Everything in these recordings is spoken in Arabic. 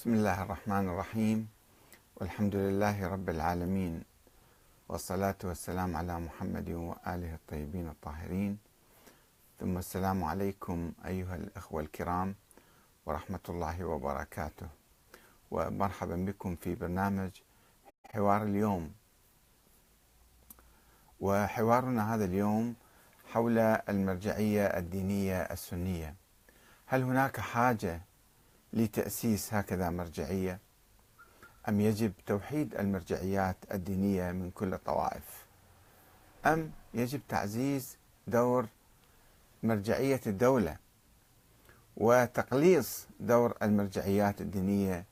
بسم الله الرحمن الرحيم. والحمد لله رب العالمين. والصلاة والسلام على محمد وآله الطيبين الطاهرين. ثم السلام عليكم أيها الأخوة الكرام ورحمة الله وبركاته. ومرحبا بكم في برنامج حوار اليوم. وحوارنا هذا اليوم حول المرجعية الدينية السنية. هل هناك حاجة لتأسيس هكذا مرجعية؟ أم يجب توحيد المرجعيات الدينية من كل الطوائف؟ أم يجب تعزيز دور مرجعية الدولة وتقليص دور المرجعيات الدينية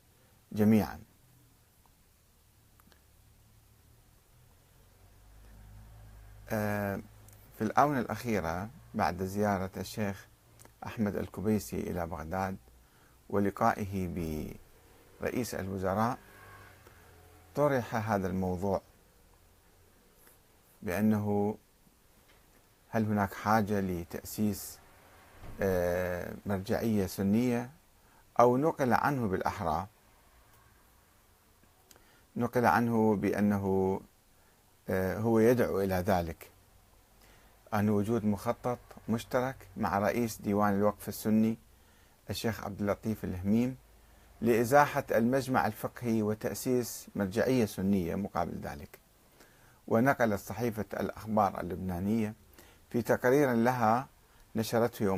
جميعا؟ آه، في الآونة الأخيرة بعد زيارة الشيخ أحمد الكبيسي إلى بغداد ولقائه برئيس الوزراء طرح هذا الموضوع بأنه هل هناك حاجة لتأسيس آه، مرجعية سنية؟ أو نقل عنه بالأحرى؟ نقل عنه بأنه آه، هو يدعو إلى ذلك. أن وجود مخطط مشترك مع رئيس ديوان الوقف السني الشيخ عبد اللطيف الهميم لإزاحة المجمع الفقهي وتأسيس مرجعية سنية مقابل ذلك. ونقلت صحيفة الأخبار اللبنانية في تقرير لها نشرته يوم